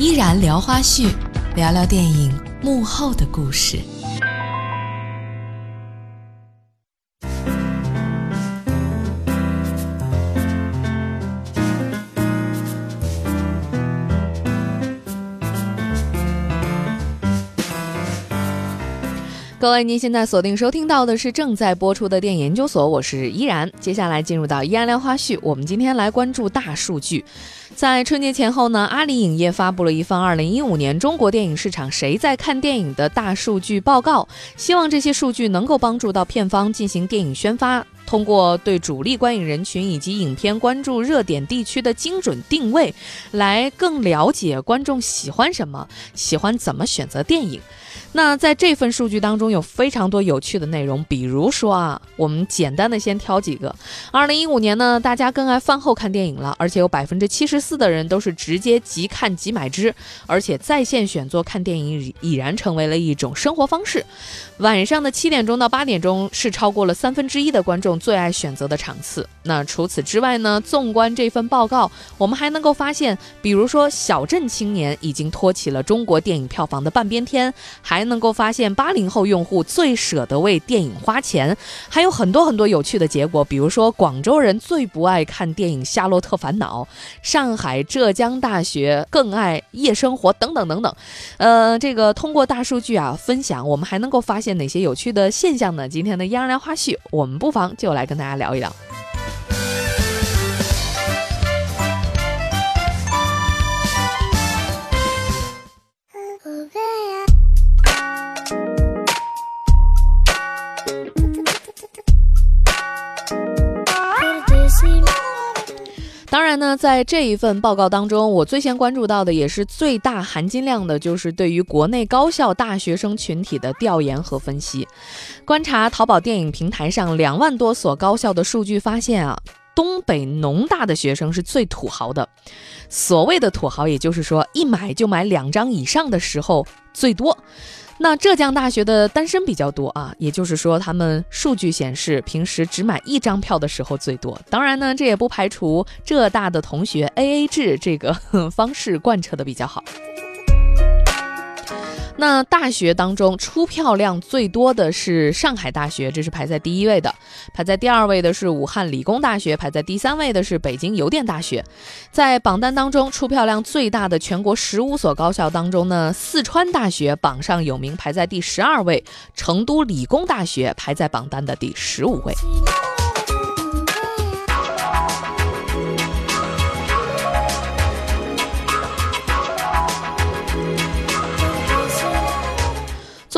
依然聊花絮，聊聊电影幕后的故事。各位，您现在锁定收听到的是正在播出的电影研究所，我是依然。接下来进入到依然聊花絮，我们今天来关注大数据。在春节前后呢，阿里影业发布了一份二零一五年中国电影市场谁在看电影的大数据报告，希望这些数据能够帮助到片方进行电影宣发，通过对主力观影人群以及影片关注热点地区的精准定位，来更了解观众喜欢什么，喜欢怎么选择电影。那在这份数据当中有非常多有趣的内容，比如说啊，我们简单的先挑几个。二零一五年呢，大家更爱饭后看电影了，而且有百分之七十四的人都是直接即看即买之，而且在线选座看电影已然成为了一种生活方式。晚上的七点钟到八点钟是超过了三分之一的观众最爱选择的场次。那除此之外呢？纵观这份报告，我们还能够发现，比如说《小镇青年》已经托起了中国电影票房的半边天，还能够发现八零后用户最舍得为电影花钱，还有很多很多有趣的结果，比如说广州人最不爱看电影《夏洛特烦恼》，上海、浙江大学更爱夜生活等等等等。呃，这个通过大数据啊分享，我们还能够发现。哪些有趣的现象呢？今天的央聊花絮，我们不妨就来跟大家聊一聊。然呢，在这一份报告当中，我最先关注到的也是最大含金量的，就是对于国内高校大学生群体的调研和分析。观察淘宝电影平台上两万多所高校的数据发现啊，东北农大的学生是最土豪的。所谓的土豪，也就是说一买就买两张以上的时候最多。那浙江大学的单身比较多啊，也就是说，他们数据显示平时只买一张票的时候最多。当然呢，这也不排除浙大的同学 AA 制这个 方式贯彻的比较好。那大学当中出票量最多的是上海大学，这是排在第一位的；排在第二位的是武汉理工大学；排在第三位的是北京邮电大学。在榜单当中出票量最大的全国十五所高校当中呢，四川大学榜上有名，排在第十二位；成都理工大学排在榜单的第十五位。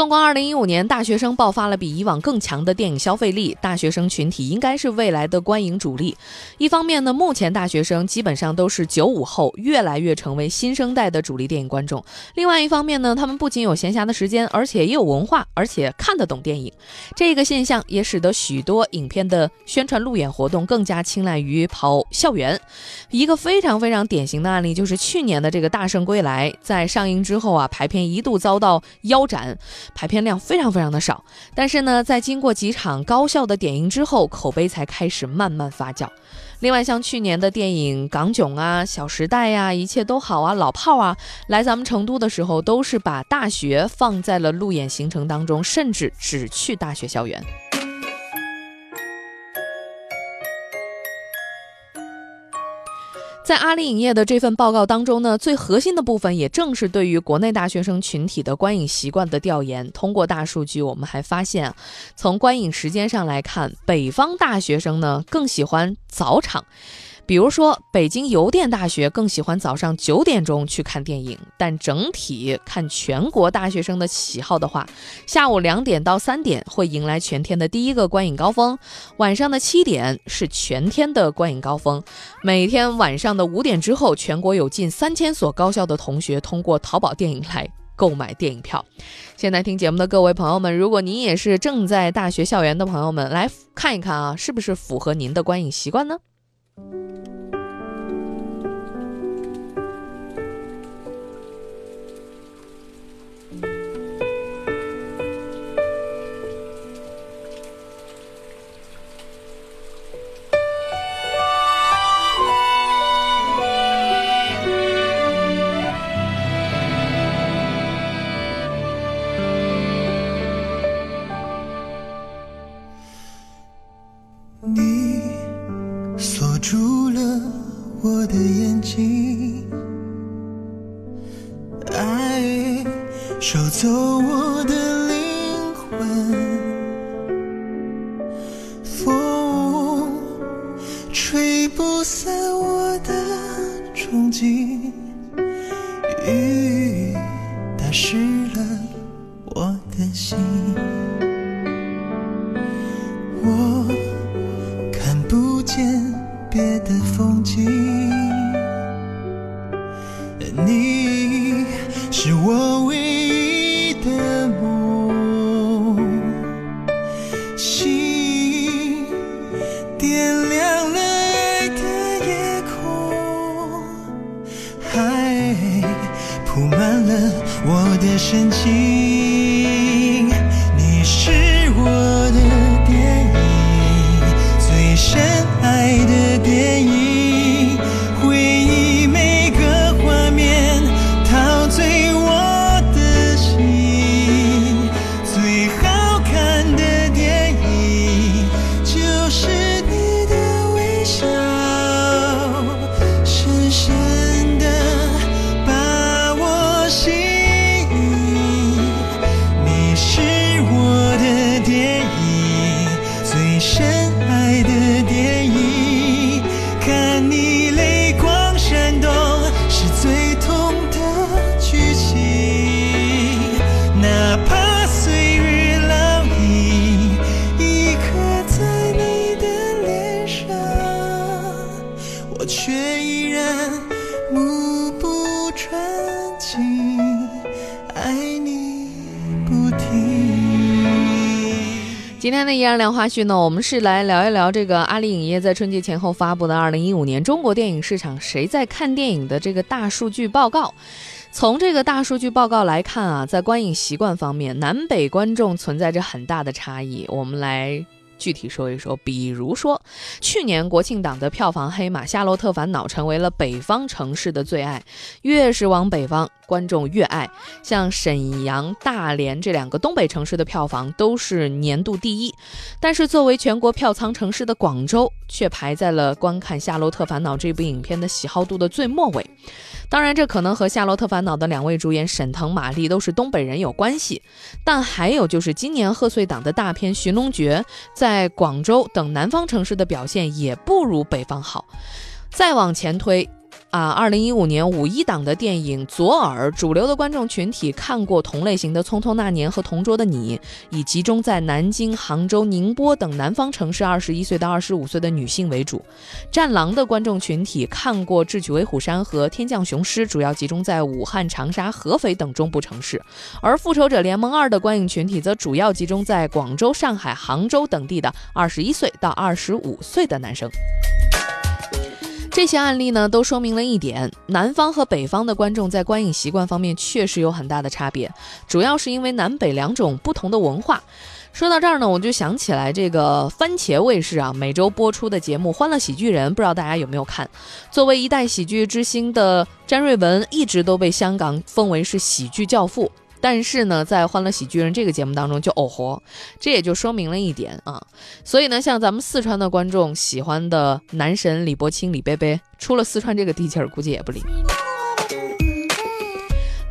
纵观二零一五年，大学生爆发了比以往更强的电影消费力。大学生群体应该是未来的观影主力。一方面呢，目前大学生基本上都是九五后，越来越成为新生代的主力电影观众。另外一方面呢，他们不仅有闲暇的时间，而且也有文化，而且看得懂电影。这个现象也使得许多影片的宣传路演活动更加青睐于跑校园。一个非常非常典型的案例就是去年的这个《大圣归来》在上映之后啊，排片一度遭到腰斩。排片量非常非常的少，但是呢，在经过几场高效的点映之后，口碑才开始慢慢发酵。另外，像去年的电影《港囧》啊、《小时代》呀、一切都好啊、老炮儿啊，来咱们成都的时候，都是把大学放在了路演行程当中，甚至只去大学校园。在阿里影业的这份报告当中呢，最核心的部分也正是对于国内大学生群体的观影习惯的调研。通过大数据，我们还发现，从观影时间上来看，北方大学生呢更喜欢早场。比如说，北京邮电大学更喜欢早上九点钟去看电影，但整体看全国大学生的喜好的话，下午两点到三点会迎来全天的第一个观影高峰，晚上的七点是全天的观影高峰。每天晚上的五点之后，全国有近三千所高校的同学通过淘宝电影来购买电影票。现在听节目的各位朋友们，如果您也是正在大学校园的朋友们，来看一看啊，是不是符合您的观影习惯呢？收不散我的憧憬，今天的依然聊花絮呢，我们是来聊一聊这个阿里影业在春节前后发布的二零一五年中国电影市场谁在看电影的这个大数据报告。从这个大数据报告来看啊，在观影习惯方面，南北观众存在着很大的差异。我们来具体说一说，比如说，去年国庆档的票房黑马《夏洛特烦恼》成为了北方城市的最爱，越是往北方，观众越爱。像沈阳、大连这两个东北城市的票房都是年度第一，但是作为全国票仓城市的广州，却排在了观看《夏洛特烦恼》这部影片的喜好度的最末尾。当然，这可能和《夏洛特烦恼》的两位主演沈腾、马丽都是东北人有关系，但还有就是今年贺岁档的大片《寻龙诀》在在广州等南方城市的表现也不如北方好。再往前推。啊，二零一五年五一档的电影《左耳》，主流的观众群体看过同类型的《匆匆那年》和《同桌的你》，以集中在南京、杭州、宁波等南方城市二十一岁到二十五岁的女性为主。《战狼》的观众群体看过《智取威虎山》和《天降雄狮》，主要集中在武汉、长沙、合肥等中部城市；而《复仇者联盟二》的观影群体则主要集中在广州、上海、杭州等地的二十一岁到二十五岁的男生。这些案例呢，都说明了一点：南方和北方的观众在观影习惯方面确实有很大的差别，主要是因为南北两种不同的文化。说到这儿呢，我就想起来这个番茄卫视啊，每周播出的节目《欢乐喜剧人》，不知道大家有没有看？作为一代喜剧之星的詹瑞文，一直都被香港封为是喜剧教父。但是呢，在《欢乐喜剧人》这个节目当中就偶活，这也就说明了一点啊。所以呢，像咱们四川的观众喜欢的男神李伯清、李贝贝，出了四川这个地界儿，估计也不灵。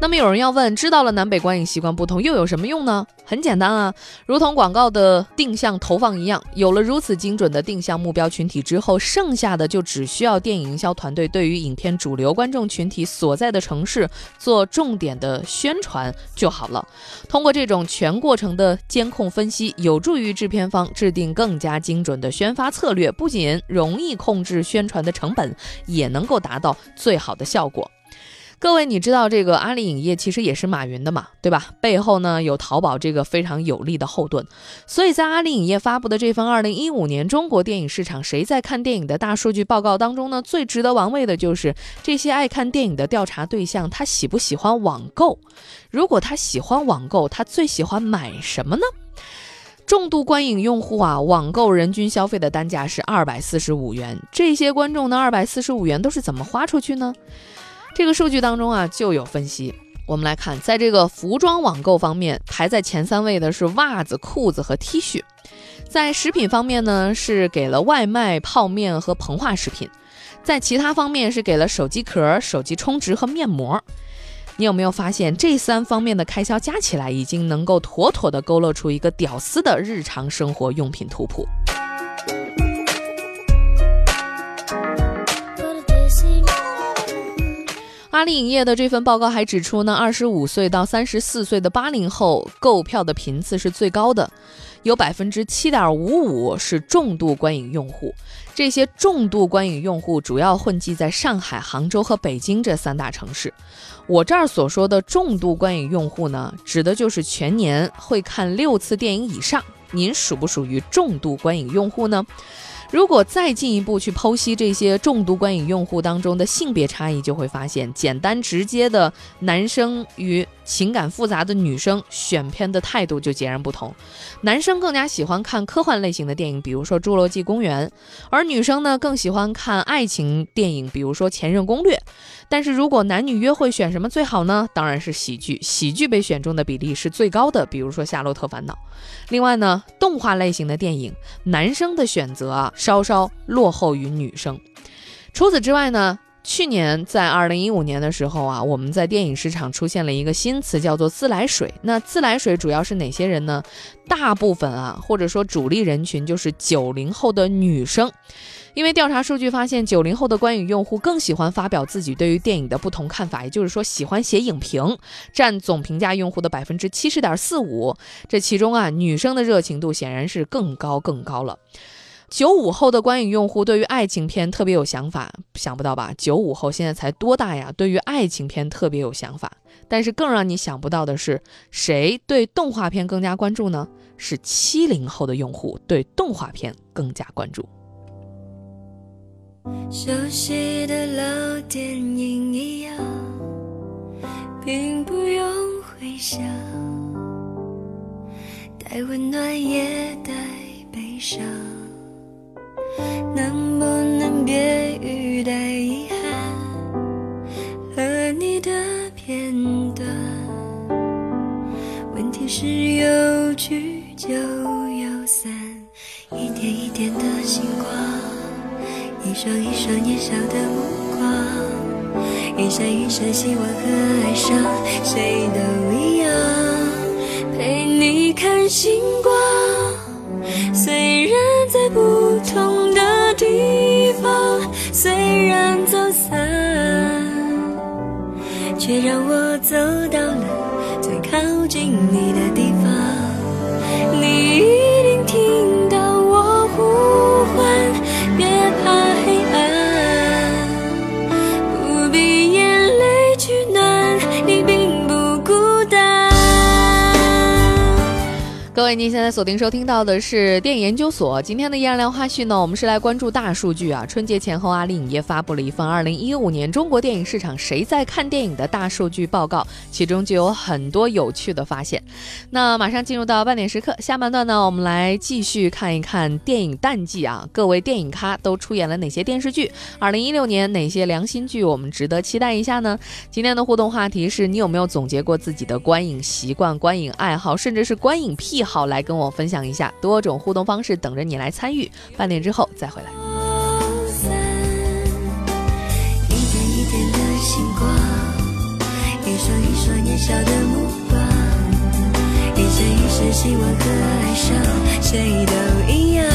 那么有人要问，知道了南北观影习惯不同又有什么用呢？很简单啊，如同广告的定向投放一样，有了如此精准的定向目标群体之后，剩下的就只需要电影营销团队对于影片主流观众群体所在的城市做重点的宣传就好了。通过这种全过程的监控分析，有助于制片方制定更加精准的宣发策略，不仅容易控制宣传的成本，也能够达到最好的效果。各位，你知道这个阿里影业其实也是马云的嘛，对吧？背后呢有淘宝这个非常有力的后盾，所以在阿里影业发布的这份二零一五年中国电影市场谁在看电影的大数据报告当中呢，最值得玩味的就是这些爱看电影的调查对象，他喜不喜欢网购？如果他喜欢网购，他最喜欢买什么呢？重度观影用户啊，网购人均消费的单价是二百四十五元，这些观众呢，二百四十五元都是怎么花出去呢？这个数据当中啊，就有分析。我们来看，在这个服装网购方面，排在前三位的是袜子、裤子和 T 恤；在食品方面呢，是给了外卖、泡面和膨化食品；在其他方面是给了手机壳、手机充值和面膜。你有没有发现这三方面的开销加起来，已经能够妥妥的勾勒出一个屌丝的日常生活用品图谱？阿里影业的这份报告还指出呢，二十五岁到三十四岁的八零后购票的频次是最高的，有百分之七点五五是重度观影用户。这些重度观影用户主要混迹在上海、杭州和北京这三大城市。我这儿所说的重度观影用户呢，指的就是全年会看六次电影以上。您属不属于重度观影用户呢？如果再进一步去剖析这些重度观影用户当中的性别差异，就会发现，简单直接的男生与情感复杂的女生选片的态度就截然不同。男生更加喜欢看科幻类型的电影，比如说《侏罗纪公园》，而女生呢更喜欢看爱情电影，比如说《前任攻略》。但是如果男女约会选什么最好呢？当然是喜剧，喜剧被选中的比例是最高的，比如说《夏洛特烦恼》。另外呢，动画类型的电影，男生的选择啊稍稍落后于女生。除此之外呢，去年在二零一五年的时候啊，我们在电影市场出现了一个新词，叫做自来水。那自来水主要是哪些人呢？大部分啊，或者说主力人群就是九零后的女生。因为调查数据发现，九零后的观影用户更喜欢发表自己对于电影的不同看法，也就是说，喜欢写影评，占总评价用户的百分之七十点四五。这其中啊，女生的热情度显然是更高更高了。九五后的观影用户对于爱情片特别有想法，想不到吧？九五后现在才多大呀？对于爱情片特别有想法。但是更让你想不到的是，谁对动画片更加关注呢？是七零后的用户对动画片更加关注。熟悉的老电影一样，并不用回想，带温暖也带悲伤。能不能别语带遗憾和你的片段？问题是有聚就有散，一点一点的星光。一双一双年少的目光，一闪一闪希望和爱上，谁都一样，陪你看星光。虽然虽然走散，却让我走到了最靠近你的各位您现在锁定收听到的是电影研究所今天的《依然聊花絮》呢，我们是来关注大数据啊。春节前后，阿里影业发布了一份二零一五年中国电影市场谁在看电影的大数据报告，其中就有很多有趣的发现。那马上进入到半点时刻，下半段呢，我们来继续看一看电影淡季啊，各位电影咖都出演了哪些电视剧？二零一六年哪些良心剧我们值得期待一下呢？今天的互动话题是你有没有总结过自己的观影习惯、观影爱好，甚至是观影癖好？来跟我分享一下，多种互动方式等着你来参与。半点之后再回来。一点一点的星光，一双一双年少的目光，一生一世希望和爱上，谁都一样。